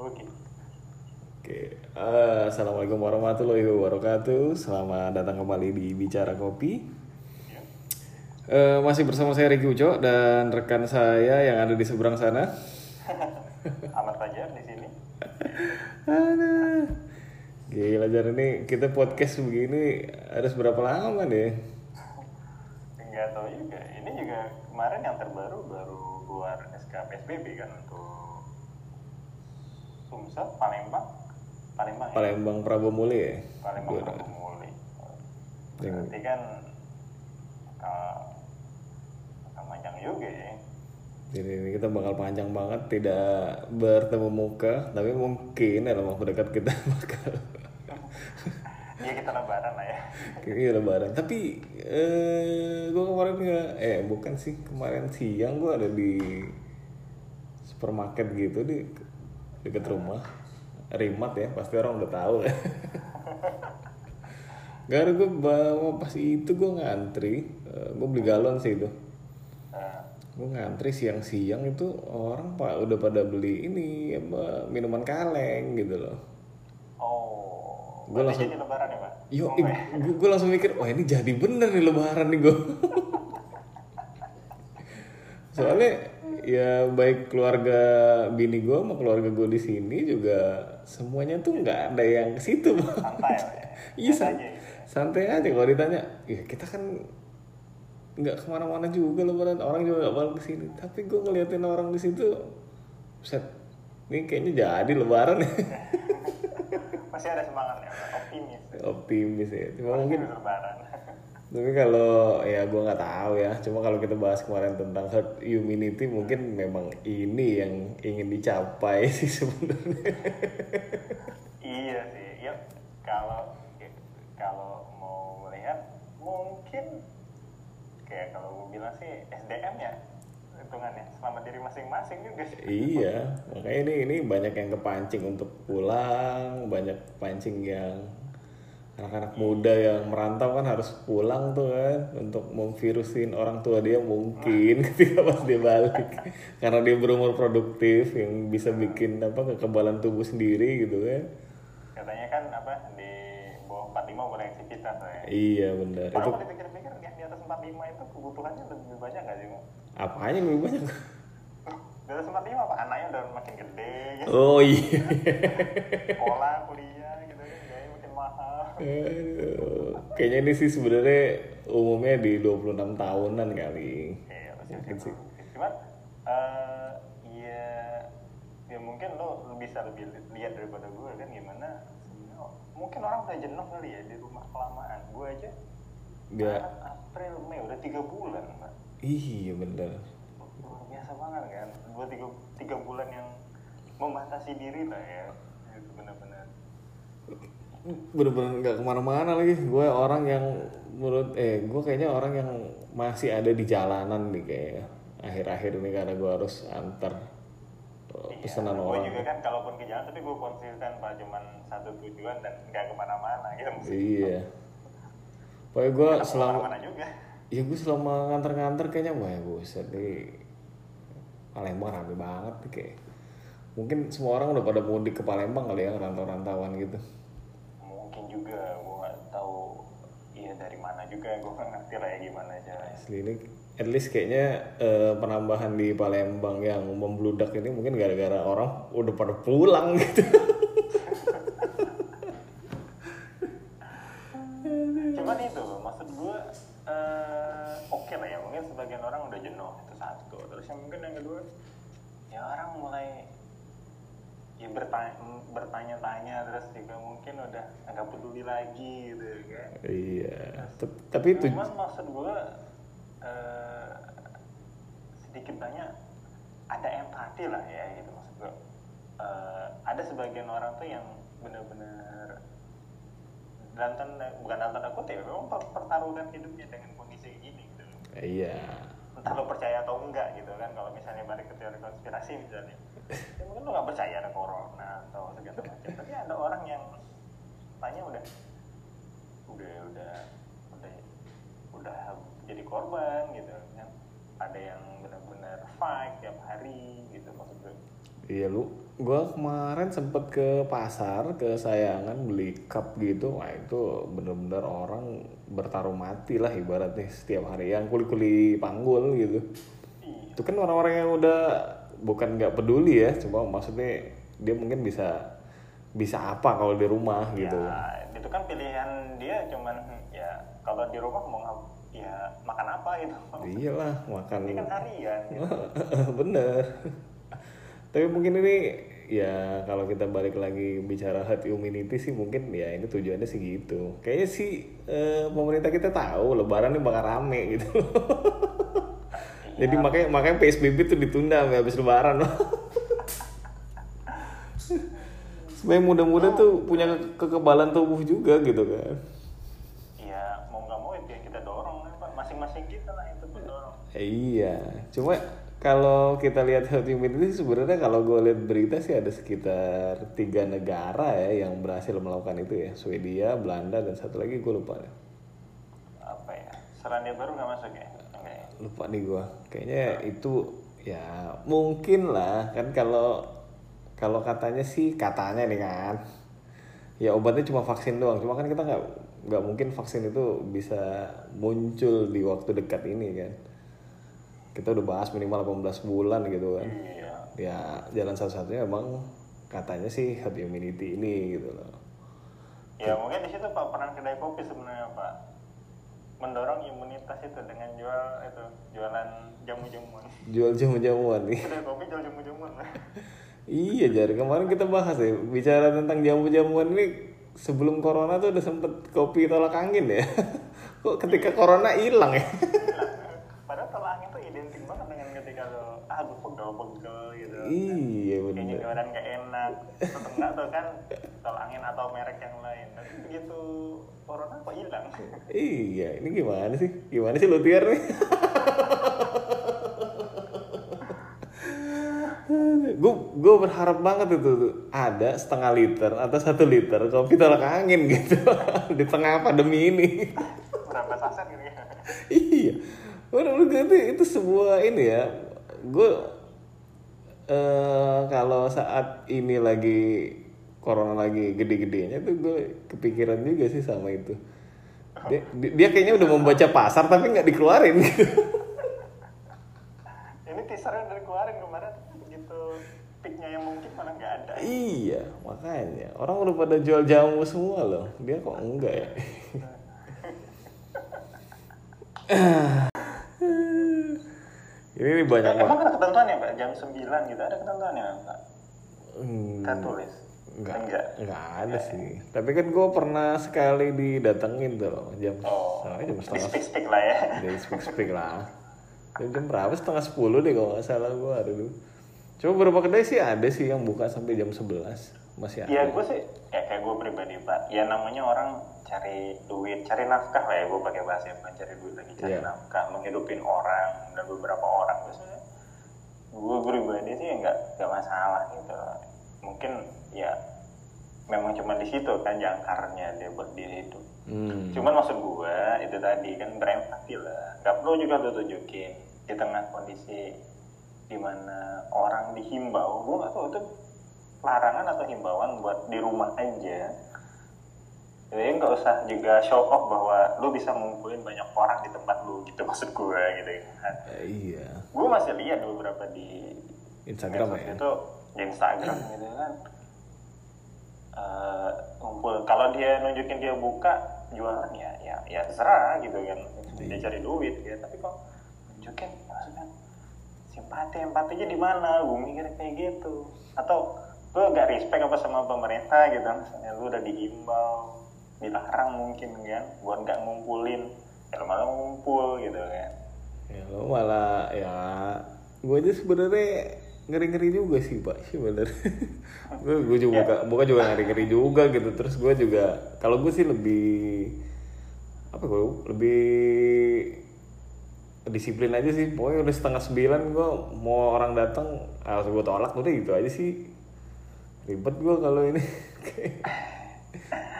Oke. Oke, eh, assalamualaikum warahmatullahi wabarakatuh. Selamat datang kembali di Bicara Kopi. Ya. Eh, masih bersama saya Riki Uco dan rekan saya yang ada di seberang sana. Amat aja di sini. Aduh. Gila jar ini kita podcast begini harus berapa lama nih? Enggak tahu juga. Ini juga kemarin yang terbaru baru keluar SK PSBB kan untuk Sumsel, Palembang, Palembang, ya? Palembang Prabomuli ya? Palembang Gua- Prabomuli. Yang- Berarti kan bakal panjang juga ya. Jadi ini kita bakal panjang banget tidak bertemu muka, tapi mungkin dalam waktu dekat kita bakal Iya kita lebaran lah ya. Iya lebaran. Tapi eh gue kemarin nggak, eh bukan sih kemarin siang gue ada di supermarket gitu di deket rumah. Rimat ya, pasti orang udah tahu lah. Gak ada gue bawa pas itu gue ngantri, gue beli galon sih itu. Eh, Gue ngantri siang-siang itu orang pak udah pada beli ini apa minuman kaleng gitu loh. oh, berarti langsung- jadi lebaran ya pak? Yo, Oh, enggak ya? gue langsung mikir, wah ini jadi bener nih lebaran nih gue. Soalnya ya baik keluarga bini gue sama keluarga gue di sini juga semuanya tuh nggak ada yang ke situ. Santai ya. Iya Santai gitu. santai aja kalau ditanya, ya kita kan nggak ke mana-mana juga lebaran orang juga nggak bakal ke sini. Tapi gue ngeliatin orang di situ, set, ini kayaknya jadi lebaran ya. Masih ada semangatnya, optimis. Optimis ya. Cuma mungkin Mungkin lebaran. Tapi kalau ya gue nggak tahu ya. Cuma kalau kita bahas kemarin tentang herd immunity mungkin memang ini yang ingin dicapai sih sebenarnya. iya sih, ya kalau kalau mau melihat mungkin kayak kalau gue bilang sih SDM ya hitungannya selama diri masing-masing juga sih. iya, makanya ini ini banyak yang kepancing untuk pulang, banyak pancing yang anak-anak muda yang merantau kan harus pulang tuh kan untuk memvirusin orang tua dia mungkin ketika pas dia balik karena dia berumur produktif yang bisa bikin apa kekebalan tubuh sendiri gitu kan. Katanya kan apa di bawah 45 boleh aktivitas ya. Iya benar. Itu dipikir-pikir yang di atas 45 itu kebutuhannya lebih banyak gak sih? Apanya yang lebih banyak? Di atas 45 apa? Anaknya udah makin gede gitu. Oh iya. Sekolah, kuliah gitu kan, gaya makin mahal. Aduh. Kayaknya ini sih sebenarnya umumnya di 26 tahunan kali. Iya, pasti Mungkin sih. Cuman eh ya ya mungkin lo bisa lebih li- lihat daripada gue kan gimana mungkin orang udah jenuh kali ya di rumah kelamaan. Gue aja Dia April, Mei udah tiga bulan, Mbak. iya bener. Biasa banget kan. Dua tiga, tiga bulan yang membatasi diri lah ya. Itu benar-benar. Bener-bener nggak ke mana-mana lagi. Gue orang yang menurut eh gue kayaknya orang yang masih ada di jalanan nih kayak akhir-akhir ini karena gue harus antar eh, pesanan gue orang. juga kan kalaupun ke jalan tapi gue konsisten pak cuman satu tujuan dan nggak ke mana-mana gitu. Iya. Pokoknya gue selama ke mana-mana juga. Ya gue selama nganter-nganter kayaknya wah buset nih Palembang rame banget nih kayak Mungkin semua orang udah pada mudik ke Palembang kali ya rantau-rantauan gitu juga gue nggak tahu iya dari mana juga gue nggak ngerti lah ya gimana aja Asli ini at least kayaknya eh, penambahan di Palembang yang membludak ini mungkin gara-gara orang udah pada pulang gitu. Cuman itu maksud gue eh, oke lah ya mungkin sebagian orang udah jenuh itu satu terus yang mungkin yang kedua ya orang mulai ya bertanya bertanya-tanya terus juga mungkin udah agak peduli lagi gitu kan. Iya. Tep- Tapi itu cuman maksud gue eh, sedikit banyak ada empati lah ya gitu maksud gue Eh, ada sebagian orang tuh yang benar-benar dalam tanda bukan dalam tanda kutip memang per- pertaruhkan hidupnya dengan kondisi gini gitu. Iya entah lo percaya atau enggak gitu kan kalau misalnya balik ke teori konspirasi misalnya. Ya mungkin lo nggak percaya ada corona atau segala macam tapi ada orang yang tanya udah udah udah udah udah jadi korban gitu kan. Ada yang benar-benar fight tiap hari gitu maksud gue. Iya lu gue kemarin sempet ke pasar ke sayangan beli cup gitu wah itu bener-bener orang bertaruh mati lah ibaratnya setiap hari yang kuli-kuli panggul gitu Iya. itu kan orang-orang yang udah bukan nggak peduli ya cuma maksudnya dia mungkin bisa bisa apa kalau di rumah gitu Ya, itu kan pilihan dia cuman ya kalau di rumah mau ngap- ya makan apa gitu. iyalah makan Ini kan harian. Gitu. bener tapi mungkin ini ya kalau kita balik lagi bicara herd immunity sih mungkin ya ini tujuannya sih gitu. Kayaknya sih eh, pemerintah kita tahu lebaran ini bakal rame gitu. Jadi makanya makanya psbb tuh ditunda sampai habis lebaran. Supaya muda-muda tuh punya ke- kekebalan tubuh juga gitu kan. Ya mau nggak mau itu yang kita dorong. Masing-masing kita lah itu dorong. Iya, cuma kalau kita lihat herd immunity sebenarnya kalau gue lihat berita sih ada sekitar tiga negara ya yang berhasil melakukan itu ya, Swedia, Belanda dan satu lagi gue lupa deh. Apa ya? Selandia Baru nggak masuk ya? Ya? lupa nih gue. Kayaknya itu ya mungkin lah kan kalau kalau katanya sih katanya nih kan, ya obatnya cuma vaksin doang. Cuma kan kita nggak nggak mungkin vaksin itu bisa muncul di waktu dekat ini kan. Kita udah bahas minimal 18 bulan gitu kan. Iya. ya jalan satu-satunya emang katanya sih herd immunity ini gitu loh Ya mungkin di situ Pak peran kedai kopi sebenarnya Pak mendorong imunitas itu dengan jual itu jualan jamu-jamuan. jual jamu-jamuan nih Kedai kopi jual jamu-jamuan. iya jadi kemarin kita bahas ya bicara tentang jamu-jamuan ini sebelum corona tuh udah sempet kopi tolak angin ya kok ketika corona hilang ya Angin tuh identik banget dengan ketika lo ah gue pegel-pegel gitu. iya Kayaknya bener jualan gak enak. Tetep enggak tuh kan tolak angin atau merek yang lain. Tapi begitu corona kok hilang. iya ini gimana sih gimana sih luthier nih gue gue berharap banget itu tuh ada setengah liter atau satu liter kopi tolak angin gitu di tengah pandemi ini Berapa saset gitu ya. iya menurut gue itu, itu sebuah ini ya gue eh kalau saat ini lagi corona lagi gede-gedenya tuh gue kepikiran juga sih sama itu. Dia, dia- kayaknya udah membaca pasar tapi nggak dikeluarin. Gitu Ini teasernya dari kemarin kemarin begitu peaknya yang mungkin mana nggak ada. iya makanya. Orang udah pada jual jamu semua loh. Dia kok enggak ya ini banyak banget Emang ada ketentuannya Pak? Jam 9 gitu ada ketentuannya Pak? Hmm, Kita tulis. Enggak, Enggak. enggak ada sih. Tapi kan gue pernah sekali didatengin tuh loh, jam Oh. jam setengah Speak speak lah ya. dari speak speak lah. Jam, jam berapa? Setengah sepuluh deh kalau nggak salah gue dulu. Coba beberapa kedai sih ada sih yang buka sampai jam 11 masih ada. Ya gue sih ya kayak gue pribadi Pak. Ya namanya orang cari duit, cari nafkah lah ya gue pakai bahasa bukan cari duit lagi cari Iya. nafkah, menghidupin orang dan beberapa orang biasanya. Gue pribadi sih nggak nggak masalah gitu. Mungkin ya memang cuma di situ kan jangkarnya dia buat dia hidup. Hmm. Cuman maksud gue itu tadi kan berempati lah. Gak perlu juga tuh tunjukin di tengah kondisi di mana orang dihimbau. Gue gak tahu itu larangan atau himbauan buat di rumah aja. Jadi nggak usah juga show off bahwa lu bisa ngumpulin banyak orang di tempat lu gitu maksud gue gitu kan. Eh, iya. Gue masih lihat beberapa di Instagram ya. itu di Instagram gitu kan Eh, ngumpul kalau dia nunjukin dia buka jualan ya ya ya terserah gitu kan dia cari duit ya tapi kok nunjukin maksudnya simpati empatinya di mana gue mikir kayak gitu atau lu gak respect apa sama pemerintah gitu misalnya lu udah dihimbau dilarang mungkin kan buat nggak ngumpulin ya lu malah ngumpul gitu kan. Ya lo malah ya gue aja sebenarnya ngeri-ngeri juga sih pak sebenarnya. Gue gue juga buka, buka juga ngeri-ngeri juga gitu. Terus gue juga kalau gue sih lebih apa gue lebih disiplin aja sih. Pokoknya udah setengah sembilan gue mau orang datang harus gue tolak udah gitu aja sih. Ribet gue kalau ini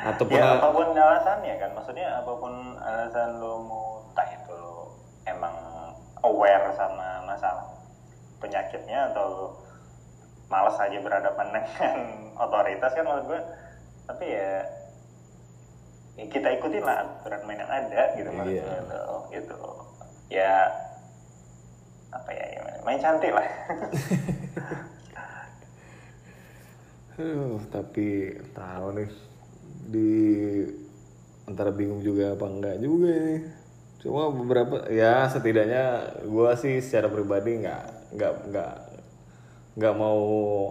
ataupun ya apa pun alasannya kan. Maksudnya apa pun alasan lo mau entah itu lo emang aware sama masalah penyakitnya atau lo malas aja berhadapan dengan otoritas kan menurut gue tapi ya, ya kita ikutin lah aturan main yang ada gitu menurut Iya. gue tuh, gitu. Ya apa ya, ya main cantik lah. Aduh, tapi tahu nih di antara bingung juga apa enggak juga nih. Cuma beberapa ya setidaknya gua sih secara pribadi nggak nggak nggak nggak mau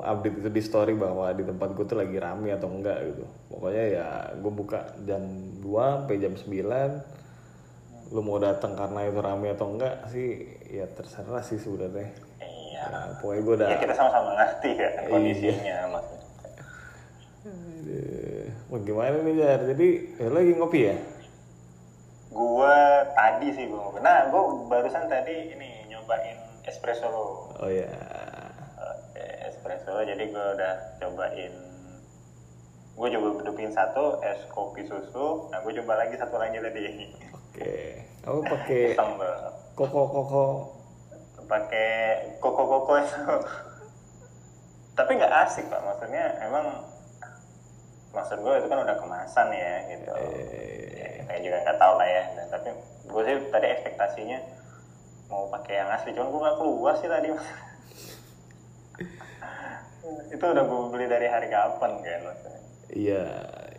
update itu di story bahwa di tempat gue tuh lagi rame atau enggak gitu. Pokoknya ya gue buka jam 2 sampai jam 9 lu mau datang karena itu rame atau enggak sih ya terserah sih sebenarnya. iya Ya, pokoknya gue udah ya kita sama-sama ngerti kan Iya. kondisinya maksudnya Mau gimana nih Jar? Jadi ya, lagi ngopi ya? Gua tadi sih gua ngopi. Nah, gua barusan tadi ini nyobain espresso lo. Oh ya. Oke, espresso lo. Jadi gua udah cobain. Gua coba hidupin satu es kopi susu. Nah, gua coba lagi satu lagi tadi. Oke. Aku pakai koko koko. Pakai koko koko itu. Tapi nggak asik pak. Maksudnya emang maksud gue itu kan udah kemasan ya gitu. Eh, ya, saya juga nggak tahu lah ya Dan, tapi gue sih tadi ekspektasinya mau pakai yang asli cuman gue nggak keluar sih tadi itu udah gue beli dari hari kapan kan maksudnya Iya,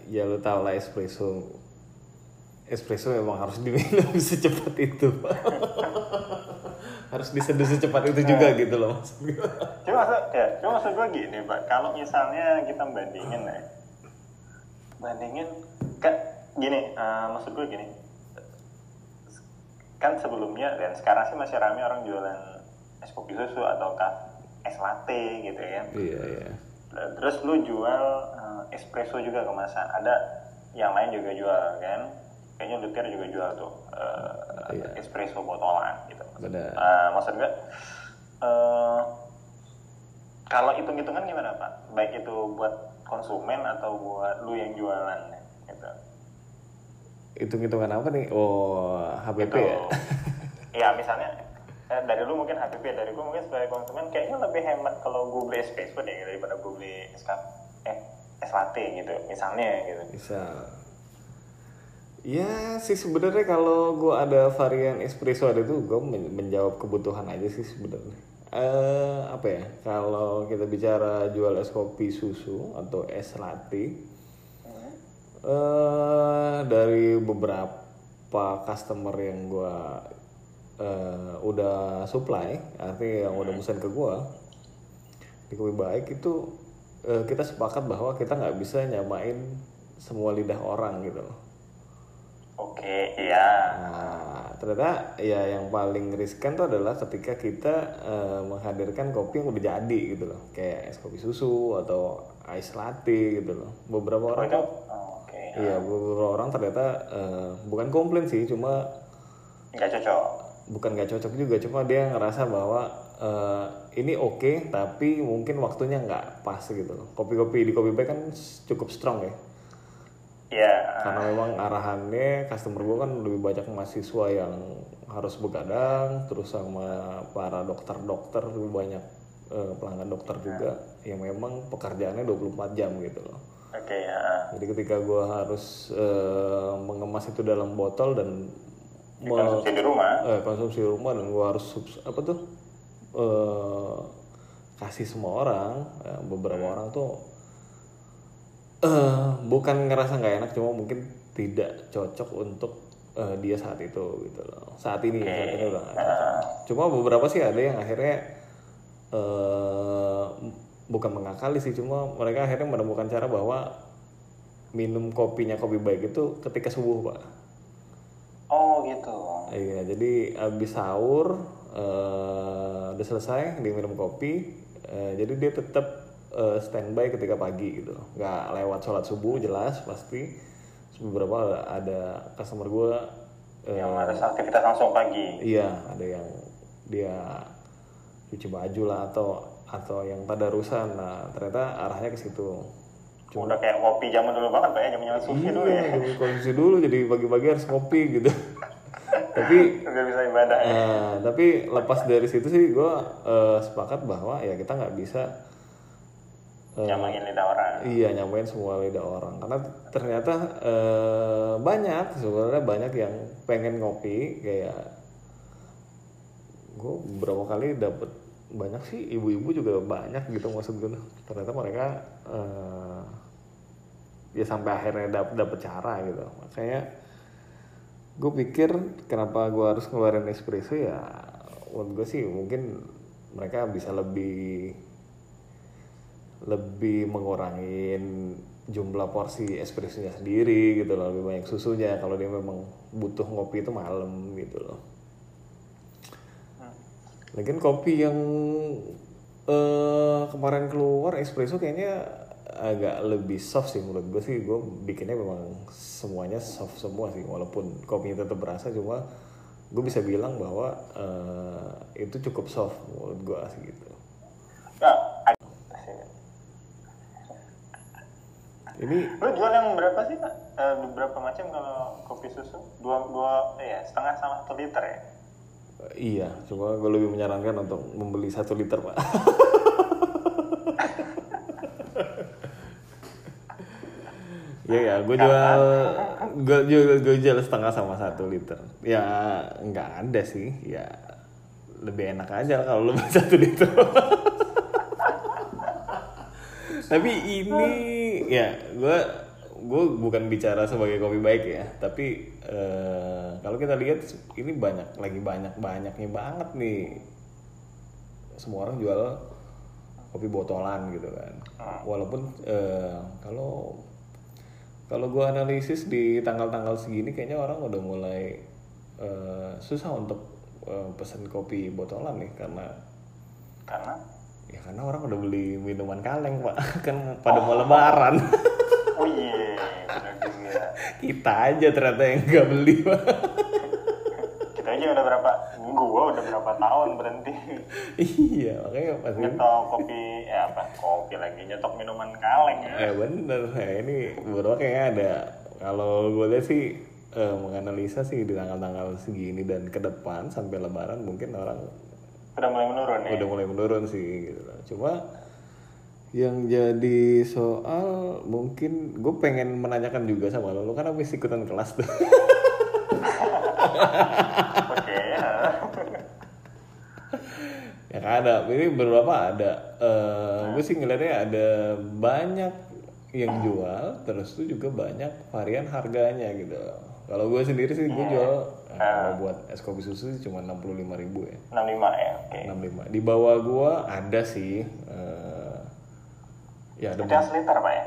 ya lu tau lah espresso. Espresso memang harus diminum secepat itu. harus diseduh secepat itu juga gitu loh maksud gue. cuma maksud ya cuma maksud gue gini pak kalau misalnya kita bandingin ya bandingin kan gini eh, maksud gue gini kan sebelumnya dan sekarang sih masih ramai orang jualan es kopi susu atau es latte gitu ya Iya, iya. Terus lu jual eh, espresso juga kemasan. Ada yang lain juga jual kan? Kayaknya Luthier juga jual tuh eh, Iya. espresso botolan gitu. Benar. Eh, maksud gue eh, kalau hitung-hitungan gimana pak? Baik itu buat konsumen atau buat lu yang jualan gitu. Hitung-hitungan apa nih? Oh, HBP Itu- ya? Iya misalnya eh, dari lu mungkin HPP dari gue mungkin sebagai konsumen kayaknya lebih hemat kalau gue beli espresso deh daripada gue beli es eh es latte gitu misalnya gitu. Bisa. Ya sih sebenarnya kalau gua ada varian espresso ada tuh gue menjawab kebutuhan aja sih sebenarnya. Eh apa ya? Kalau kita bicara jual es kopi susu atau es latte, eh dari beberapa customer yang gua eh, udah supply, artinya yang udah pesan ke gua di kopi baik itu eh, kita sepakat bahwa kita nggak bisa nyamain semua lidah orang gitu loh. Oke, iya. Nah, ternyata ya yang paling riskan tuh adalah ketika kita eh, menghadirkan kopi yang udah jadi gitu loh, kayak es kopi susu atau ice latte gitu loh. Beberapa orang oh, oke. iya beberapa orang ternyata eh, bukan komplain sih, cuma Nggak cocok. bukan gak cocok juga, cuma dia ngerasa bahwa eh, ini oke, tapi mungkin waktunya nggak pas gitu loh. Kopi-kopi di kopi kan cukup strong ya. Iya. karena memang arahannya customer gue kan lebih banyak mahasiswa yang harus begadang terus sama para dokter-dokter lebih banyak eh, pelanggan dokter juga yang memang pekerjaannya 24 jam gitu loh Oke, ya. jadi ketika gue harus eh, mengemas itu dalam botol dan Konsumsi di rumah. eh, konsumsi rumah dan gue harus subs- apa tuh eh, kasih semua orang ya, beberapa orang tuh eh bukan ngerasa nggak enak cuma mungkin tidak cocok untuk eh, dia saat itu gitu loh saat ini saat ini udah nggak cocok. cuma beberapa sih ada yang akhirnya eh bukan mengakali sih cuma mereka akhirnya menemukan cara bahwa minum kopinya kopi baik itu ketika subuh pak Oh, gitu. Iya, jadi abis sahur eh, udah selesai dia minum kopi, eh, jadi dia tetap eh, standby ketika pagi gitu, nggak lewat sholat subuh jelas pasti. Terus beberapa ada, ada customer gue, Yang harus aktivitas langsung pagi. iya ada yang dia cuci baju lah atau atau yang tadarusan, nah ternyata arahnya ke situ. Udah kayak kopi zaman dulu banget, Pak ya, zaman-zaman sufi dulu ya. Iya, jadi konsumsi dulu, jadi pagi-pagi harus ngopi gitu. Tapi Udah bisa ibadah ya. Eh, tapi lepas dari situ sih gue sepakat bahwa ya kita nggak bisa Nyamain lidah orang. Iya nyamain semua lidah orang. Karena ternyata eh, banyak sebenarnya banyak yang pengen ngopi kayak gue beberapa kali dapet banyak sih ibu-ibu juga banyak gitu maksud gue ternyata mereka eh, ya sampai akhirnya dap dapet cara gitu. Makanya gue pikir kenapa gue harus ngeluarin espresso ya menurut gue sih mungkin mereka bisa lebih lebih mengurangin jumlah porsi espressonya sendiri gitu loh lebih banyak susunya. Kalau dia memang butuh ngopi itu malam gitu loh. Lagian kopi yang eh, kemarin keluar espresso kayaknya agak lebih soft sih menurut gue sih. Gue bikinnya memang semuanya soft semua sih walaupun kopinya tetap berasa cuma gue bisa bilang bahwa eh, itu cukup soft menurut gue sih gitu Ya, ada- ini Lu jual yang berapa sih pak? Eh, berapa macam kalau kopi susu? Dua dua eh, ya setengah sama satu liter ya? eh, iya cuma gue lebih menyarankan untuk membeli satu liter pak Iya ya, gue jual, gue jual, gue jual setengah sama satu liter. Ya nggak ada sih, ya lebih enak aja kalau beli satu liter. Tapi ini ya gue gue bukan bicara sebagai kopi baik ya, tapi eh, kalau kita lihat ini banyak lagi banyak banyaknya banget nih. Semua orang jual kopi botolan gitu kan. Walaupun eh, kalau kalau gue analisis di tanggal-tanggal segini kayaknya orang udah mulai eh, susah untuk eh, pesen kopi botolan nih karena Karena ya karena orang udah beli minuman kaleng pak kan pada mau lebaran oh iya benar juga. kita aja ternyata yang nggak beli pak Kita aja udah berapa? Gua udah berapa tahun berhenti iya makanya pasti nyetok kopi ya apa kopi lagi nyetok minuman kaleng ya. eh bener ya ini beberapa kayaknya ada kalau gue lihat sih eh, menganalisa sih di tanggal-tanggal segini dan ke depan sampai lebaran mungkin orang Udah mulai menurun ya. udah mulai menurun sih gitu loh. Cuma yang jadi soal mungkin gue pengen menanyakan juga sama lo, lo kan habis ikutan kelas tuh. Oke ya. ya kan ada, ini beberapa ada. Eh gue sih ngeliatnya ada banyak yang jual, terus tuh juga banyak varian harganya gitu. Kalau gue sendiri sih gue jual eh, kalau buat es kopi susu sih cuma 65.000 ribu ya. 65 ya. Oke. 65. Di bawah gua ada sih eh ya ada Itu yang seliter pak ya?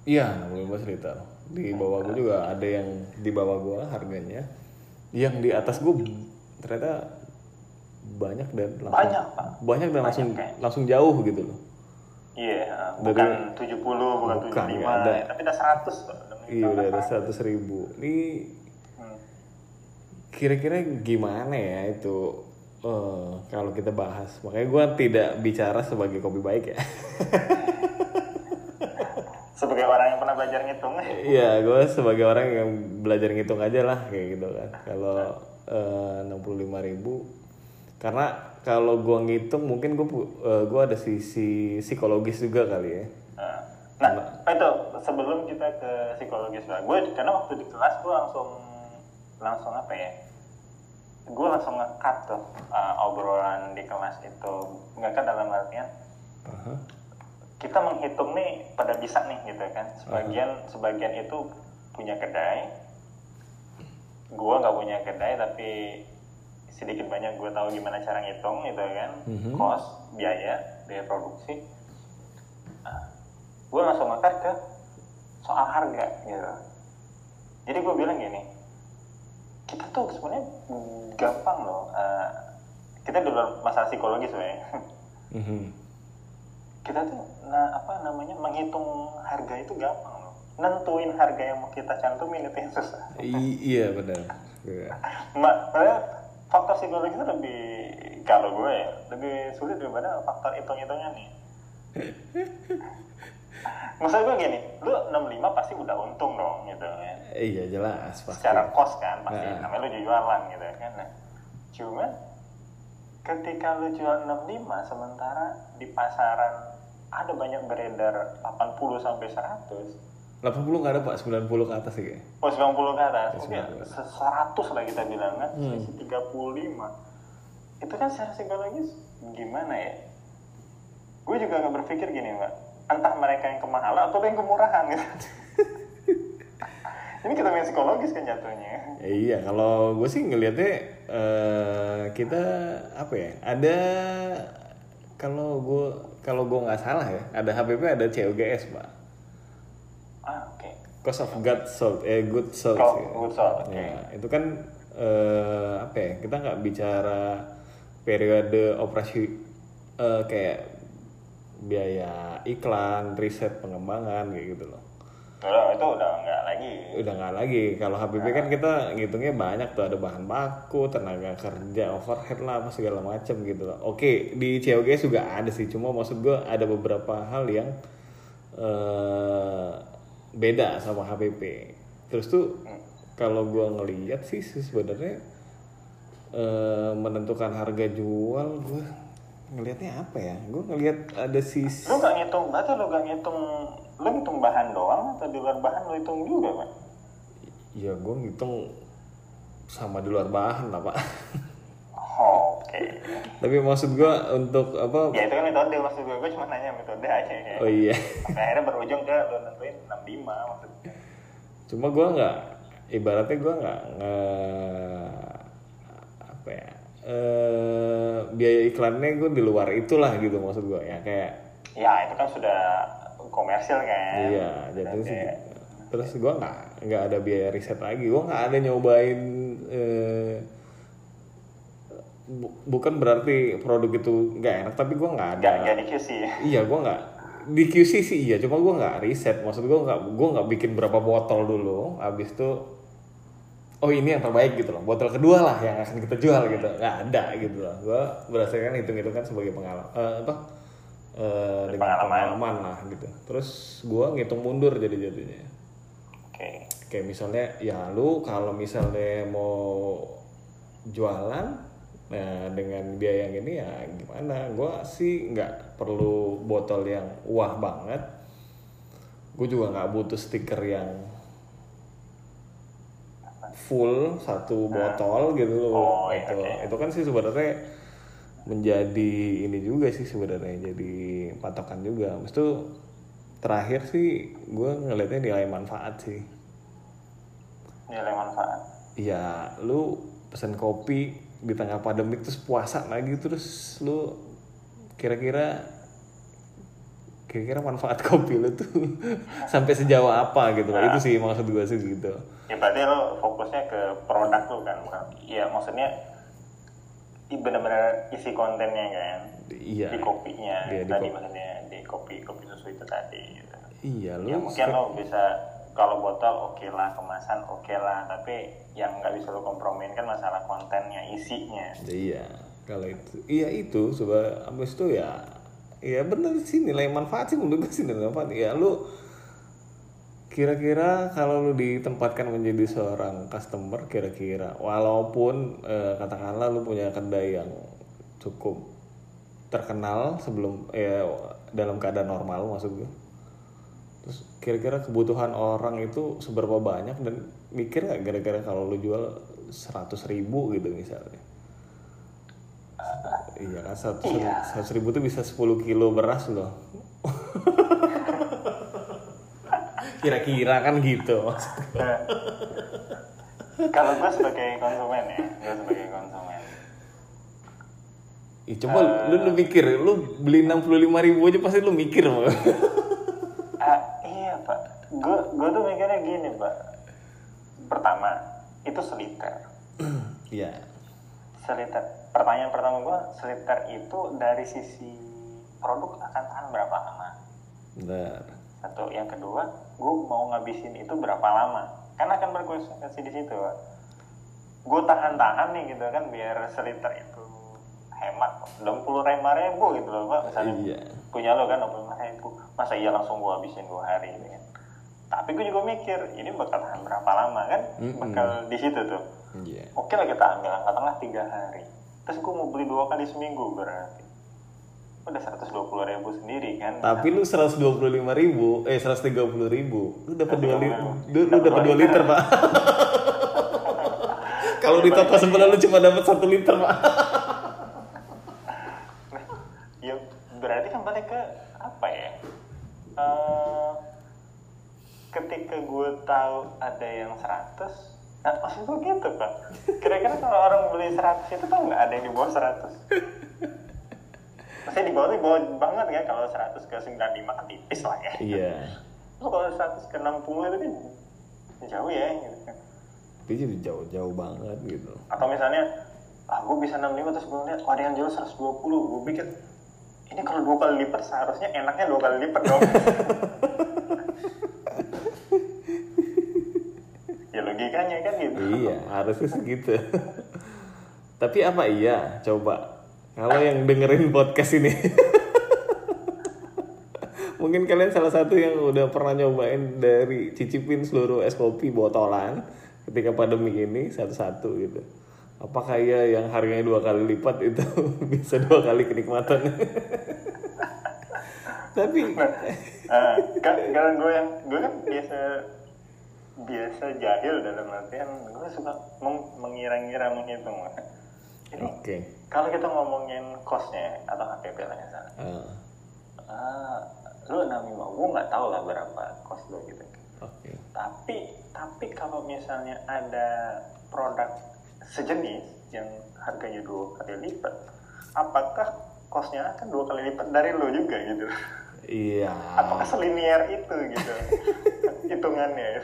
Iya, 65 liter. Di bawah gua juga ada yang di bawah gua harganya. Yang di atas gua ternyata banyak dan langsung Banyak pak. banyak dan langsung kayak. langsung jauh gitu loh. Iya, bukan 70, bukan, Bukan, 75, nggak ada. tapi udah 100 pak. Udah Iya udah ada 100 ribu. Ini. Kira-kira gimana ya itu eh, kalau kita bahas? Makanya gua tidak bicara sebagai kopi baik ya. Sebagai orang yang pernah belajar ngitung. Iya, gue sebagai orang yang belajar ngitung aja lah kayak gitu kan. Kalau enam puluh lima ribu, karena kalau gue ngitung mungkin gue gue ada sisi psikologis juga kali ya. Nah, nah, itu sebelum kita ke psikologis lah. Gue karena waktu di kelas gue langsung langsung apa ya? Gue langsung nge-cut tuh uh, obrolan di kelas itu. Nge-cut dalam artian Aha. kita menghitung nih pada bisa nih gitu kan. Sebagian sebagian itu punya kedai. Gue nggak punya kedai tapi sedikit banyak gue tahu gimana cara ngitung gitu kan. Mhm. Cost, biaya, biaya produksi. gue langsung ngangkat ke soal harga gitu. Jadi gue bilang gini, kita tuh sebenarnya gampang loh. eh, kita di luar masalah psikologis sebenarnya. Mhm. kita tuh nah apa namanya menghitung harga itu gampang loh. Nentuin harga yang mau kita cantumin itu yang susah. I- iya benar. Iya. Ma- makanya faktor psikologis itu lebih kalau gue ya lebih sulit daripada faktor hitung-hitungnya nih. Maksud gue gini, lu 65 pasti udah untung dong gitu kan. Iya jelas pasti. Secara cost kan pasti, Nah. namanya lu jualan gitu kan. Nah, cuman ketika lu jual 65 sementara di pasaran ada banyak beredar 80 sampai 100 80 nggak ada pak 90 ke atas sih Oh 90 ke atas, Ya, mungkin 90. 100 lah kita bilang kan, Hmm. selisih 35 Itu kan secara psikologis gimana ya? Gue juga nggak berpikir gini mbak, entah mereka yang kemahalan atau yang kemurahan gitu Ini kita main psikologis kan jatuhnya Ya, iya kalau gue sih ngelihatnya eh, kita apa ya ada kalau gue kalau gue nggak salah ya ada HPP ada COGS pak Ah oke, cost of good salt eh good salt Cost ya. good salt, oke. Ya, itu kan eh, apa ya kita nggak bicara periode operasi eh, kayak biaya iklan riset pengembangan kayak gitu loh. Udah, itu udah nggak lagi. Udah nggak lagi. Kalau HPP kan kita ngitungnya banyak tuh ada bahan baku tenaga kerja overhead lah apa segala macam gitu loh. Oke di COGS juga ada sih cuma maksud gue ada beberapa hal yang eh, beda sama HPP terus tuh kalau gue ngeliat sih sih sebenarnya eh, menentukan harga jual gue ngelihatnya apa ya gue ngelihat ada sisi Lu nggak ngitung, berarti lu nggak ngitung Lu ngitung bahan doang atau di luar bahan lu hitung juga pak? ya gue ngitung sama di luar bahan lah pak Oh, Oke tapi maksud gue untuk apa Ya itu kan metode maksud gue, gue cuma nanya metode aja kayak. oh iya Sampai akhirnya berujung ke lu nentuin 65 maksudnya. cuma gue nggak ibaratnya gue nggak nge apa ya eh biaya iklannya gue di luar itulah gitu maksud gue ya kayak Ya itu kan sudah komersil kan. iya jadi sih terus gue nggak nggak ada biaya riset lagi gue nggak ada nyobain eh, bu- bukan berarti produk itu nggak enak tapi gue nggak ada Gak, gak di QC. Iya, gue nggak di QC sih iya, cuma gue nggak riset. Maksud gue nggak gue nggak bikin berapa botol dulu. Abis itu, oh ini yang terbaik gitu loh. Botol kedua lah yang akan kita jual gitu. Nggak ada gitu loh. Gue berdasarkan hitung hitungan sebagai pengalaman apa eh, dengan Pengalaman. pengalaman lah gitu. Terus gue ngitung mundur jadi jadinya. Oke. Kayak misalnya, ya lu kalau misalnya mau jualan nah dengan biaya yang ini ya gimana gue sih nggak perlu botol yang wah banget gue juga nggak butuh stiker yang full satu botol gitu loh. Oh, iya, itu oke. itu kan sih sebenarnya menjadi ini juga sih sebenarnya jadi patokan juga. Habis itu terakhir sih gue ngelihatnya nilai manfaat sih. Nilai manfaat. ya lu pesen kopi di tengah pandemik terus puasa lagi terus lu kira-kira kira-kira manfaat kopi lu tuh sampai sejauh apa gitu. Loh itu sih maksud gue sih gitu Ya berarti lo fokusnya ke produk lu kan, bukan? Iya maksudnya benar-benar isi kontennya kan iya di kopinya Iya, di tadi kopi. maksudnya di kopi kopi susu itu tadi gitu. iya lu ya mungkin lo bisa kalau botol oke lah kemasan oke lah tapi yang nggak bisa lo kompromiin kan masalah kontennya isinya iya kalau itu iya itu coba abis itu ya ya bener sih nilai manfaat sih menurut gue sih nilai manfaat ya lu kira-kira kalau lu ditempatkan menjadi seorang customer kira-kira walaupun eh, katakanlah lu punya kedai yang cukup terkenal sebelum ya dalam keadaan normal maksud gue terus kira-kira kebutuhan orang itu seberapa banyak dan mikir nggak kira-kira kalau lu jual 100 ribu gitu misalnya? Iya kan 100, 100 ribu tuh bisa 10 kilo beras loh kira-kira kan gitu. Kalau gue sebagai konsumen ya gue sebagai konsumen. Ih, coba lu, lu mikir lu beli 65 ribu aja pasti lu mikir Pak. ah, iya pak. Gue gue tuh mikirnya gini pak. Pertama itu seliter. Iya. seliter. Pertanyaan pertama gue seliter itu dari sisi produk akan tahan berapa lama? Benar. Satu. Yang kedua gue mau ngabisin itu berapa lama? Kan akan berkonsekuensi di situ gue tahan-tahan nih gitu kan biar seliter itu hemat. Puluh lima ribu gitu loh pak. Misalnya Iya. punya lo kan puluh ribu. Masa iya langsung gue habisin dua hari gitu kan? Tapi gue juga mikir ini bakal tahan berapa lama kan? Mm-mm. bakal di situ tuh. Iya. oke lah kita ambil angka tengah tiga hari. Terus gue mau beli dua kali seminggu berarti udah 120 ribu sendiri kan? Tapi lu 125 ribu, eh 130 ribu, lu dapat 2 liter, lu, lu dapat 2 dua liter pak. Kalau di toko sebelah lu cuma dapat 1 liter pak. ya berarti kan balik ke apa ya? Eh, ketika gue tahu ada yang 100 Nah, maksud gue gitu pak. Kira-kira kalau orang beli 100 itu kan nggak ada yang di bawah 100 Maksudnya di bawah tuh bawah banget kan Kalau 100 ke 95 kan tipis lah ya Iya. Oh, Kalau 100 ke 60 itu kan jauh ya gitu kan jadi jauh-jauh banget gitu. atau misalnya ah gue bisa 65 terus gue lihat oh, ada yang jual 120 gue pikir ini kalau dua kali lipat seharusnya enaknya dua kali lipat dong ya logikanya kan gitu Iya, harusnya segitu. Tapi apa iya? Coba. Kalau yang dengerin podcast ini. Mungkin kalian salah satu yang udah pernah nyobain dari cicipin seluruh es kopi botolan ketika pandemi ini satu-satu gitu. Apakah iya yang harganya dua kali lipat itu bisa dua kali kenikmatan? Tapi Ah, kan gue yang gue kan biasa biasa jahil dalam artian gue suka meng- mengira-ngira menghitung jadi oke. kalau kita ngomongin costnya atau HPP lah misalnya Ah, ah, lu 65 gue nggak tahu lah berapa cost lo gitu Oke. tapi tapi kalau misalnya ada produk sejenis yang harganya dua kali lipat apakah costnya akan dua kali lipat dari lo juga gitu Iya. apakah selinier itu gitu hitungannya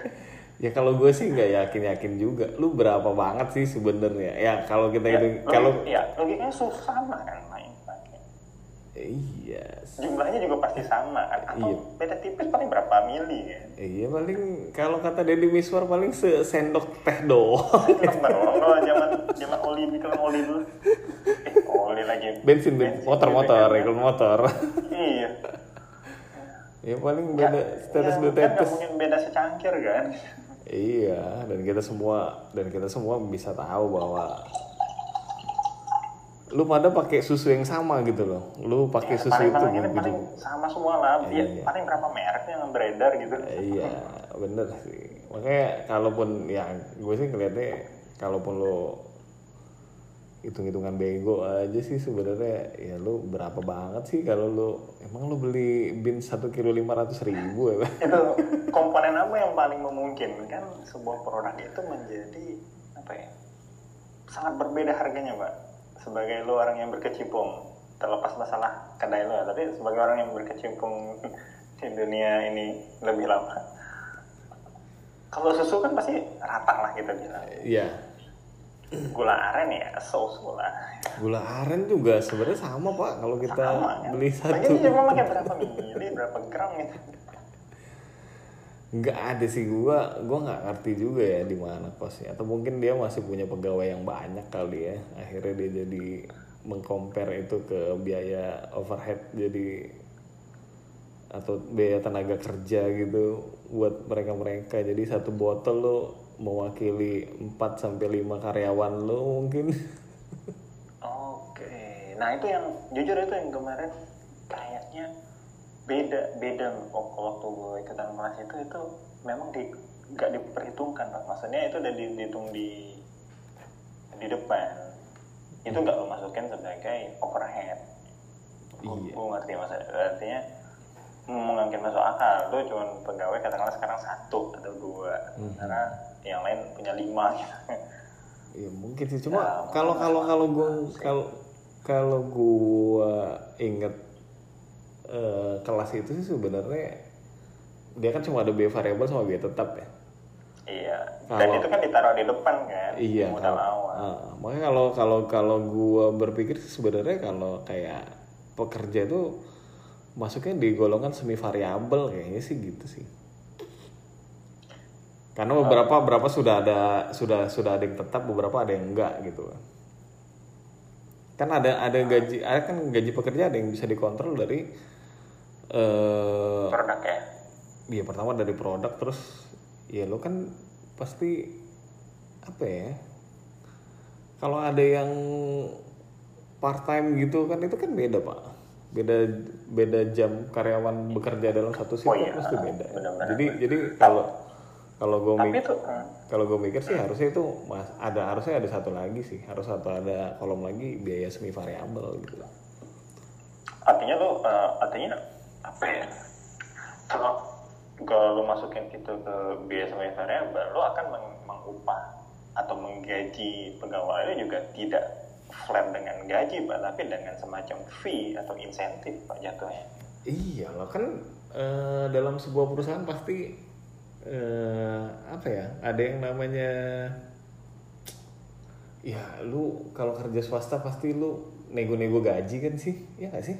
Ya kalau gue sih nggak yakin-yakin juga. Lu berapa banget sih sebenarnya? Ya kalau kita ya, hitung, kalau ya logikanya susah sama kan main pakai iya, jumlahnya juga pasti sama kan atau Iya. beda tipis paling berapa mili ya iya paling kalau kata Deddy Miswar paling sesendok teh doang. kalau zaman zaman oli bikin oli dulu eh oli lagi bensin, bensin, motor-motor, regul motor. iya ya paling Ya, beda status ya, dua kan nggak tetes. mungkin beda secangkir kan Iya, dan kita semua dan kita semua bisa tahu bahwa lu pada pakai susu yang sama gitu loh. Lu pakai susu paling itu paling gitu. paling sama semua lah dia Iya. paling berapa mereknya yang beredar gitu Iya, bener sih. Makanya kalaupun ya gue sih ngeliatnya kalaupun lo hitung-hitungan bego aja sih sebenarnya. Ya lu berapa banget sih kalau lu emang lu beli bin satu kilo lima ratus ribu ya? Itu komponen apa yang paling memungkinkan sebuah produk itu menjadi apa ya sangat berbeda harganya pak? Sebagai lo orang yang berkecimpung terlepas masalah kedai lo ya tapi sebagai orang yang berkecimpung di dunia ini lebih lama. Kalau susu kan pasti rata lah kita bilang. Iya, gula aren ya so lah gula aren juga sebenarnya sama pak kalau kita sama kan beli Lagi satu. kayak berapa mili berapa gram gitu. Nggak ada sih gua gua nggak ngerti juga ya di mana kosnya. Atau mungkin dia masih punya pegawai yang banyak kali ya. Akhirnya dia jadi mengcompare itu ke biaya overhead jadi atau biaya tenaga kerja gitu buat mereka mereka jadi satu botol lo mewakili 4 sampai lima karyawan lo mungkin. Oke, nah itu yang jujur itu yang kemarin kayaknya beda beda waktu gue ikutan kelas itu itu memang di nggak diperhitungkan pak. Maksudnya itu udah di- dihitung di di depan. Itu nggak lo masukin sebagai overhead. Gue Iya. ngerti maksudnya artinya mungkin masuk akal. Tuh cuma pegawai katakanlah sekarang satu atau dua. Karena yang lain punya lima gitu Iya mungkin sih cuma Ya, kalau kalau kalau gue kalau kalau gue inget eh, kelas itu sih sebenarnya dia kan cuma ada biaya variabel sama biaya tetap ya. Iya. Dan Kalau- itu kan ditaruh di depan kan. Iya. Modal kalau- awal. ah, makanya kalau kalau kalau gue berpikir sih sebenarnya kalau kayak pekerja itu masuknya di golongan semi variabel kayaknya sih gitu sih. Karena beberapa beberapa sudah ada sudah sudah ada yang tetap beberapa ada yang enggak gitu kan. Ada ada gaji ada kan gaji pekerja ada yang bisa dikontrol dari eh Produk ya. Iya pertama dari produk terus ya lo kan pasti apa ya kalau ada yang part time gitu kan itu kan beda pak beda beda jam karyawan bekerja dalam satu shift Oh kan iya, pasti beda benar-benar. jadi jadi kalau kalau gue mikir hmm, kalau gue mikir sih harusnya itu mas ada harusnya ada satu lagi sih. Harus satu ada kolom lagi biaya semi variabel gitu. Artinya lo eh, artinya apa ya? Kalau kalau lo masukin itu ke biaya semi variabel lo akan meng- mengupah atau menggaji pegawai lo juga tidak flat dengan gaji pak tapi dengan semacam fee atau insentif pak jatuhnya. Iya lah kan eh, dalam sebuah perusahaan pasti eh, apa ya? Ada yang namanya ya lu kalau kerja swasta pasti lu nego-nego gaji kan sih? Ya gak sih?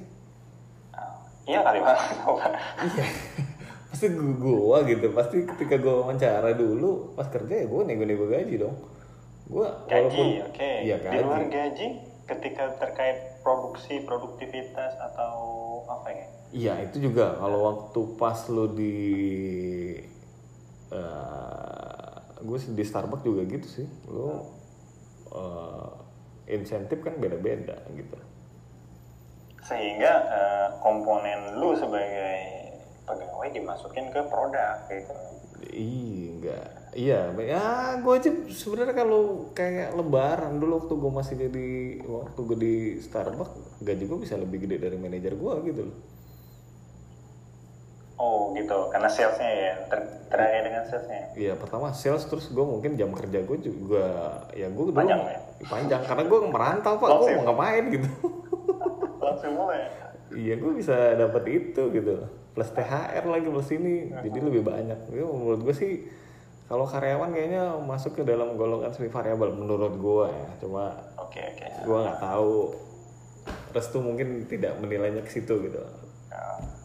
Iya kali pak. Iya. Pasti gua, gua gitu. Pasti ketika gua wawancara dulu pas kerja ya gua nego-nego gaji dong. Gua gaji oke. Iya di luar gaji gaji ketika terkait produksi produktivitas atau apa ya? Iya itu juga. Kalau waktu pas lo di eh gue di Starbucks juga gitu sih lo eh, insentif kan beda-beda gitu sehingga eh, komponen lu sebagai pegawai dimasukin ke produk gitu Iya, enggak. Iya, ya gue aja sebenarnya kalau kayak lebaran dulu waktu gue masih jadi waktu gue di Starbucks gaji gue bisa lebih gede dari manajer gue gitu loh. Oh gitu. Karena salesnya ya ter terkait dengan salesnya. Iya pertama sales terus gue mungkin jam kerja gue juga ya gue dulu Panjang ya? panjang karena gue merantau pak. Gue mau ngapain gitu. langsung mulai. Iya gue bisa dapat itu gitu. Plus THR lagi plus ini. Jadi lebih banyak. Ya, menurut gue sih kalau karyawan kayaknya masuk ke dalam golongan semi variabel menurut gue ya. Cuma oke oke. gue nggak tahu. Restu mungkin tidak menilainya ke situ gitu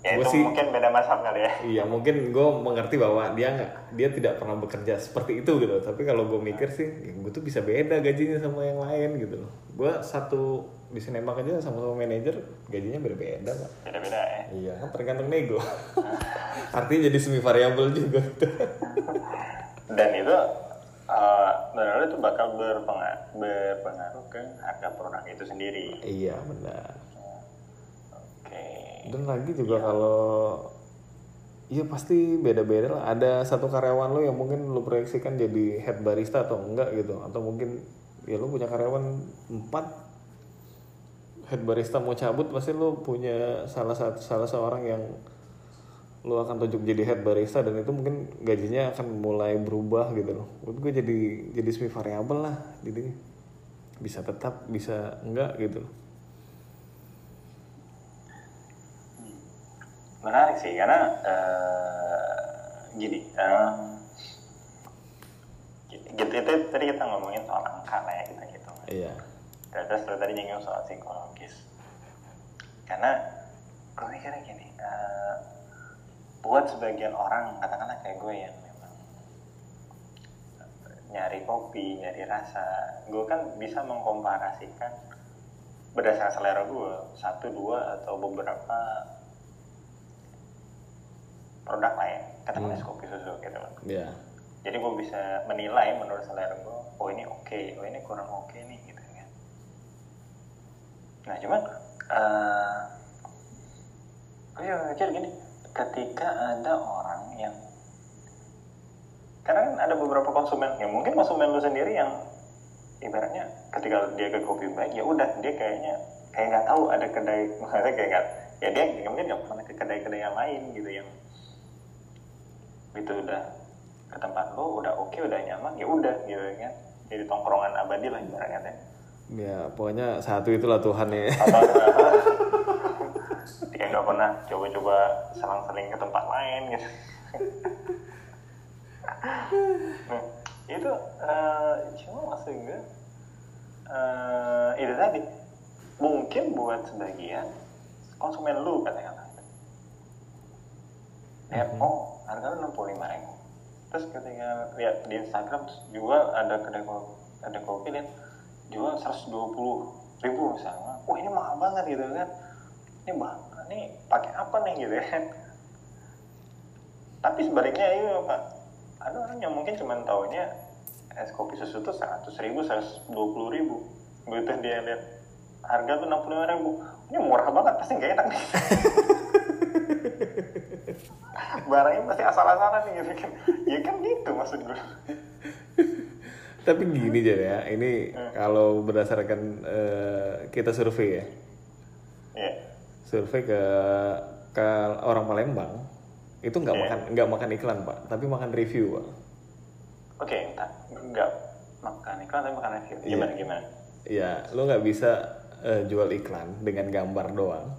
ya Gua itu sih- mungkin beda mazhab kali ya. Iya mungkin gue mengerti bahwa dia nggak dia tidak pernah bekerja seperti itu gitu. Tapi kalau gue mikir sih ya gue tuh bisa beda gajinya sama yang lain gitu loh. Gue satu di Sinemak aja sama sama manajer gajinya beda beda pak. Beda beda ya. Iya kan tergantung nego. Artinya jadi semi variabel juga gitu. Dan itu eh benar itu bakal berpengaruh, berpengaruh ke harga produk itu sendiri. Iya benar Dan lagi juga kalau Iya pasti beda-beda lah. Ada satu karyawan lo yang mungkin lo proyeksikan jadi head barista atau enggak gitu. Atau mungkin ya lo punya karyawan empat head barista mau cabut pasti lo punya salah satu salah seorang yang lo akan tunjuk jadi head barista dan itu mungkin gajinya akan mulai berubah gitu loh. Menurut gue jadi jadi semi variabel lah jadi bisa tetap bisa enggak gitu loh. Menarik sih karena eh, gini eh, gitu itu tadi kita ngomongin soal angka lah ya kita gitu Iya. terus tadi nyinggung soal psikologis karena gue mikirnya gini eh, buat sebagian orang katakanlah kayak gue yang memang nyari kopi nyari rasa gue kan bisa mengkomparasikan berdasarkan selera gue satu dua atau beberapa produk lain katakanlah es kopi susu gitu loh. Iya. jadi gue bisa menilai menurut selera gue oh ini oke oh ini kurang oke nih gitu kan. Nah cuman eh gue juga mikir gini ketika ada orang yang karena kan ada beberapa konsumen ya mungkin konsumen lu sendiri yang ibaratnya ketika dia ke kopi baik ya udah dia kayaknya kayak nggak tahu ada kedai maksudnya kayak nggak ya dia mungkin nggak pernah ke kedai-kedai yang lain gitu yang itu udah ke tempat lo udah oke udah nyaman ya udah gitu kan jadi tongkrongan abadi lah ibaratnya teh. Ya, pokoknya satu itulah Tuhan ya. dia nggak pernah coba-coba selang-seling ke tempat lain gitu. Nah itu eh, cuma maksud gue eh, itu tadi. Mungkin buat sebagian konsumen lu katakanlah. Lihat oh harga lu 65 ribu. Terus ketika lihat di Instagram terus jual ada kedai kopi ada kopi lihat jual 120 ribu misalnya. Wah ini mahal banget gitu kan. Ini bang ini pakai apa nih gitu kan tapi sebaliknya iya pak. Ada orang yang mungkin cuma taunya es kopi susu tuh 100 ribu 120 ribu. Begitu dia lihat harga tuh enam puluh ribu. Ini murah banget pasti nggak enak nih barangnya pasti asal-asalan nih gitu. Kan ya kan gitu maksud gue Tapi gini jadi ya, ini kalau berdasarkan eh, kita survei ya, ya. Survei ke ke orang Palembang itu nggak Iya. makan nggak makan iklan pak, tapi makan review pak. oke entah nggak makan iklan tapi makan review. Gimana gimana? Ya, lo nggak bisa eh, jual iklan dengan gambar doang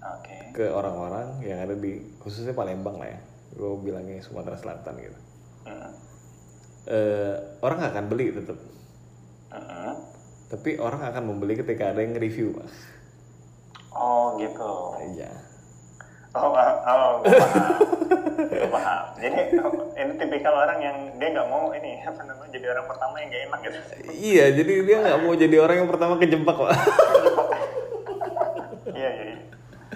oke ke orang-orang yang ada di khususnya Palembang lah ya. Gue bilangnya Sumatera Selatan gitu. Mm. Eh, orang nggak akan beli tetap, Mm-mm. tapi orang akan membeli ketika ada yang review pak. oh gitu Iya. oh, oh gue paham gue paham jadi ini tipikal orang yang dia nggak mau ini apa namanya jadi orang pertama yang nggak enak gitu Iya, jadi dia nggak mau jadi orang yang pertama kejebak pak.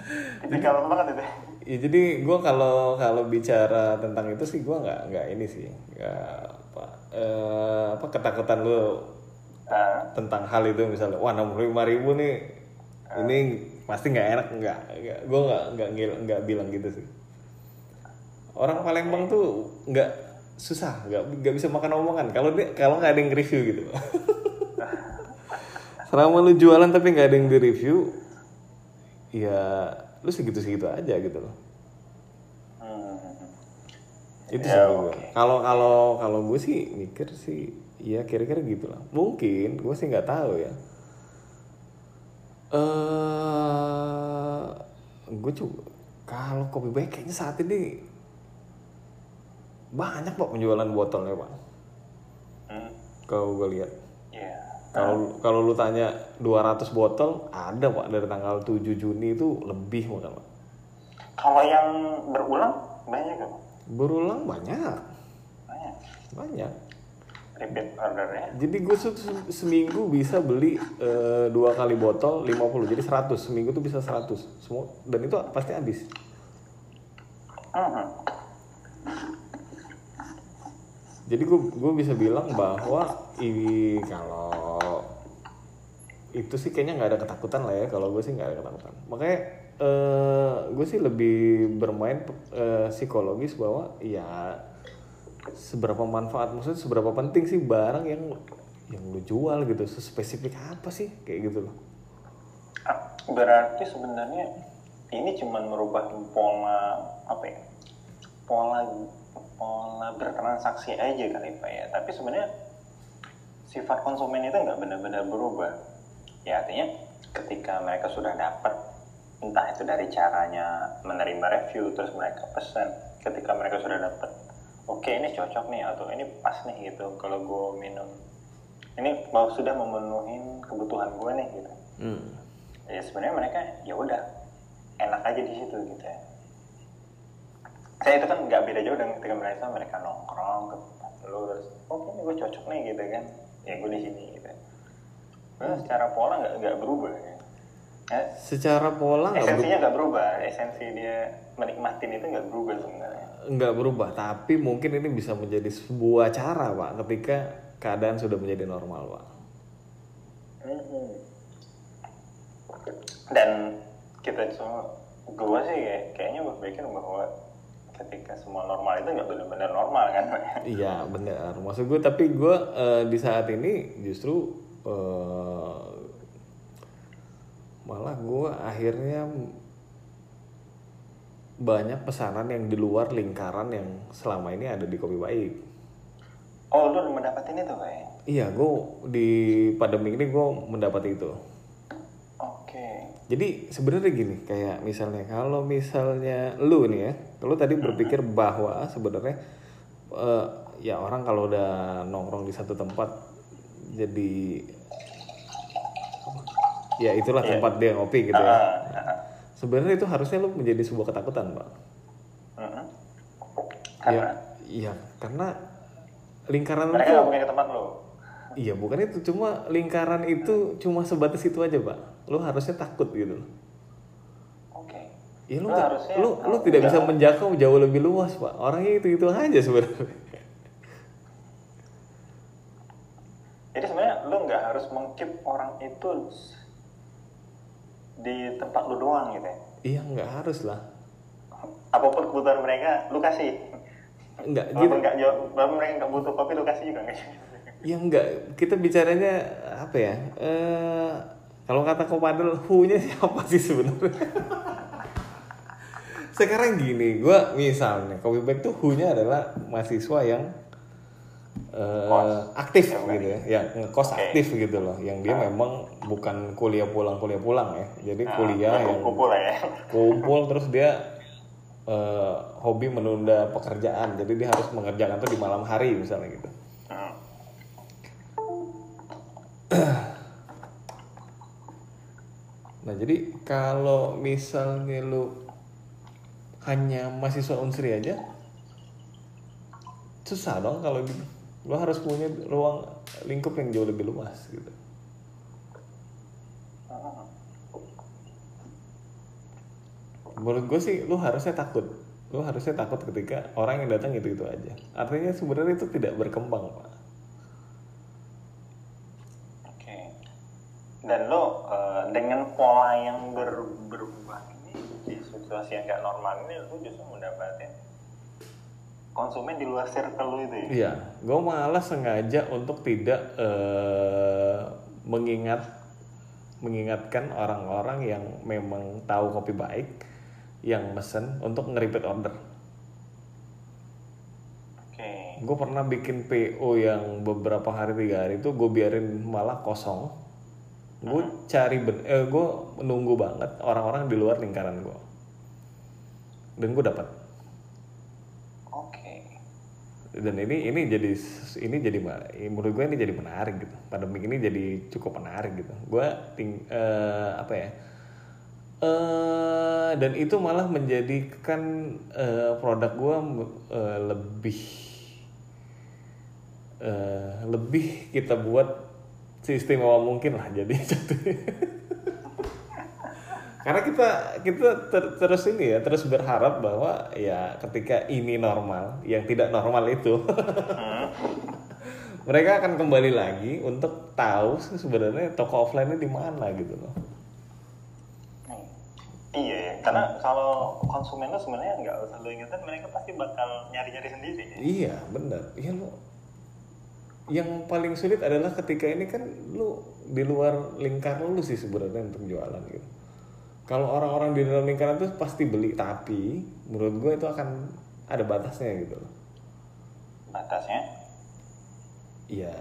iya. tipikal banget itu Ya, jadi gue kalau kalau bicara tentang itu sih gue nggak nggak ini sih nggak apa eh, apa ketakutan lu Ah, tentang hal itu misalnya wah enam lima ribu nih ini pasti nggak enak. Nggak gue nggak nggak ngil- nggak bilang gitu sih. Orang Palembang tuh nggak susah nggak nggak bisa makan omongan. Kalau dia kalau nggak ada yang review gitu. Selama lu jualan tapi nggak ada yang di review ya lu segitu segitu aja gitu loh. Hmm. itu Ya, sih gue kalau kalau kalau gue sih mikir sih ya kira-kira gitu lah. Mungkin gue sih nggak tahu ya. Eh gue coba kalau kopi baik kayaknya saat ini banyak pak penjualan botolnya pak. Hmm. kalau gue lihat. Iya. Kalau kalau lu tanya 200 botol ada pak dari tanggal 7 Juni itu lebih mungkin pak Kalau yang berulang banyak kan? berulang banyak Banyak. banyak Repeat ordernya. Jadi gue se- se- seminggu bisa beli eh, dua kali botol 50 jadi 100 seminggu tuh bisa 100 semua dan itu pasti habis. Mhm. Jadi gue gue bisa bilang bahwa ini kalau itu sih kayaknya nggak ada ketakutan lah ya kalau gue sih nggak ada ketakutan. Makanya eh, gue sih lebih bermain eh, psikologis bahwa ya seberapa manfaat maksudnya seberapa penting sih barang yang yang lu jual gitu spesifik apa sih kayak gitu loh. Ah, Berarti sebenarnya ini cuma merubah pola apa ya? Pola pola bertransaksi aja kali pak ya. Tapi sebenarnya sifat konsumen itu nggak benar-benar berubah. Ya artinya ketika mereka sudah dapat entah itu dari caranya menerima review terus mereka pesan ketika mereka sudah dapat oke ini cocok nih atau ini pas nih gitu. Kalau gue minum ini mau sudah memenuhi kebutuhan gue nih gitu. Hmm. ya sebenarnya mereka ya udah enak aja di situ gitu ya. Saya itu kan nggak beda jauh dengan ketika mereka mereka nongkrong ke tempat lu terus oke ini gue cocok nih gitu kan. Ya gue di sini gitu Secara pola nggak nggak berubah ya. Eh, Secara pola berubah, esensinya nggak berubah esensi dia menikmatin itu nggak berubah sebenarnya nggak berubah, tapi mungkin ini bisa menjadi sebuah cara pak ketika keadaan sudah menjadi normal pak. Mhm. dan kita semua gue sih kayak, kayaknya berpikir bahwa ketika semua normal itu nggak benar-benar normal kan Iya benar. Maksud gue tapi gue eh, di saat ini justru eh, malah gue akhirnya banyak pesanan yang di luar lingkaran yang selama ini ada di kopi baik. oh lu mendapatin itu kayak Iya, gue di pandemi ini gue mendapat itu. oke Jadi sebenarnya gini, kayak misalnya kalau misalnya lu nih ya, lu tadi berpikir bahwa sebenarnya eh, ya orang kalau udah nongkrong di satu tempat jadi ya itulah tempat dia ngopi gitu ya. Ah, ah, Sebenarnya itu harusnya lu menjadi sebuah ketakutan, Pak. Ya, karena iya, karena lingkaran mereka mungkin ke tempat lu Iya bukan itu cuma lingkaran itu cuma sebatas itu aja pak. Lu harusnya takut gitu loh. oke Ya lu Lu nggak- harusnya lu lu tidak bisa menjangkau jauh lebih luas pak. Orangnya itu itu aja sebenarnya. jadi sebenarnya lu nggak harus mengkeep orang itu di tempat lu doang gitu ya? Iya nggak harus lah. Apa pun kebutuhan mereka lu kasih. Nggak gitu. walaupun nggak jawab walaupun mereka nggak butuh kopi lu kasih juga nggak ya nggak. Kita bicaranya apa ya eh kalau kata kopadel hu-nya siapa sih sebenarnya? Sekarang gini gue misalnya kopi bag tuh hu-nya adalah mahasiswa yang Kos. aktif Ya, gitu ya. Yang ngekos Oke. aktif gitu loh. Yang dia memang bukan kuliah pulang kuliah pulang ya. Jadi Nah, kuliah yang kumpul ya. kumpul terus dia eh, hobi menunda pekerjaan. Jadi dia harus mengerjakan tuh di malam hari misalnya gitu. Hmm. nah jadi kalau misalnya lu hanya mahasiswa unsri aja susah dong kalau gitu lu harus punya ruang lingkup yang jauh lebih luas gitu. Menurut gue sih lu harusnya takut. Lu harusnya takut ketika orang yang datang itu itu aja. Artinya sebenarnya itu tidak berkembang pak. Oke. Dan lo eh, dengan pola yang ber, berubah ini di situasi yang nggak normal ini lo justru mendapatkan konsumen di luar circle lo itu ya. Iya, gue malah sengaja untuk tidak eh, mengingat mengingatkan orang-orang yang memang tahu kopi baik yang mesen untuk nge-repeat order. Oke. Gue pernah bikin PO yang beberapa hari tiga hari itu gue biarin malah kosong. Gue cari ben eh, gue menunggu banget orang-orang di luar lingkaran gue. Dan gue dapat. Oke. dan ini ini jadi ini jadi menurut gue ini jadi menarik gitu. Pandemi ini jadi cukup menarik gitu. Gue ting eh, apa ya? Eh dan itu malah menjadikan eh, produk gue eh, lebih eh, lebih kita buat seistimewa mungkin lah jadi karena kita kita ter- terus ini ya terus berharap bahwa ya ketika ini normal yang tidak normal itu mereka akan kembali lagi untuk tahu sebenarnya toko offline-nya di mana gitu loh. Iya ya, karena kalau konsumen lo sebenarnya nggak usah lo ingetin, mereka pasti bakal nyari-nyari sendiri. Ya? iya benar iya lo yang paling sulit adalah ketika ini kan lu di luar lingkaran lu sih sebenarnya untuk jualan gitu kalau orang-orang di dalam lingkaran itu pasti beli tapi menurut gue itu akan ada batasnya gitu loh Batasnya? ya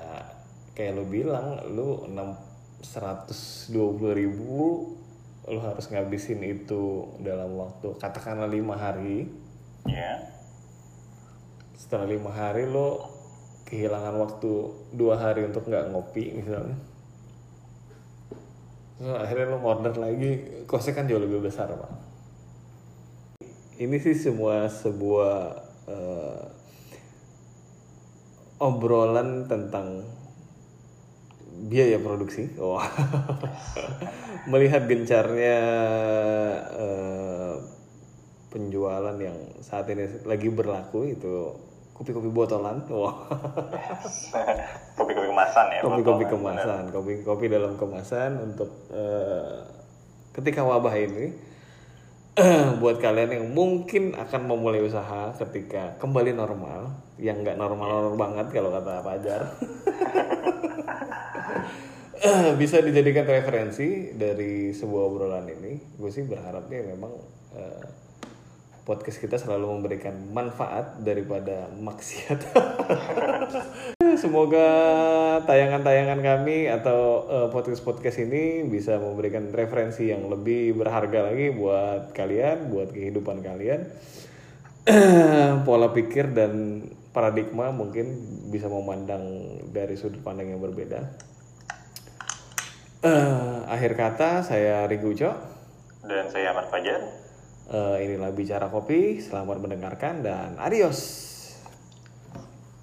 kayak lo bilang lu 6 120 ribu lu harus ngabisin itu dalam waktu katakanlah lima hari Ya. setelah lima hari lo kehilangan waktu dua hari untuk nggak ngopi misalnya Terus akhirnya lo order lagi kosnya kan jauh lebih besar pak ini sih semua sebuah eh, obrolan tentang biaya produksi oh. melihat gencarnya eh, penjualan yang saat ini lagi berlaku itu kopi-kopi botolan. Wah. Kopi-kopi kemasan ya. kopi-kopi kemasan. kopi-kopi dalam kemasan untuk eh, ketika wabah ini buat kalian yang mungkin akan memulai usaha ketika kembali normal yang nggak normal-normal banget kalau kata Fajar. Bisa dijadikan referensi dari sebuah obrolan ini. Gue sih berharapnya memang eh, podcast kita selalu memberikan manfaat daripada maksiat Semoga tayangan-tayangan kami atau eh, podcast-podcast ini bisa memberikan referensi yang lebih berharga lagi buat kalian, buat kehidupan kalian. Pola pikir dan paradigma mungkin bisa memandang dari sudut pandang yang berbeda. Eh, akhir kata saya Rigu Uco. Dan saya Ahmad Fajar. Eh, inilah bicara kopi. Selamat mendengarkan dan adios.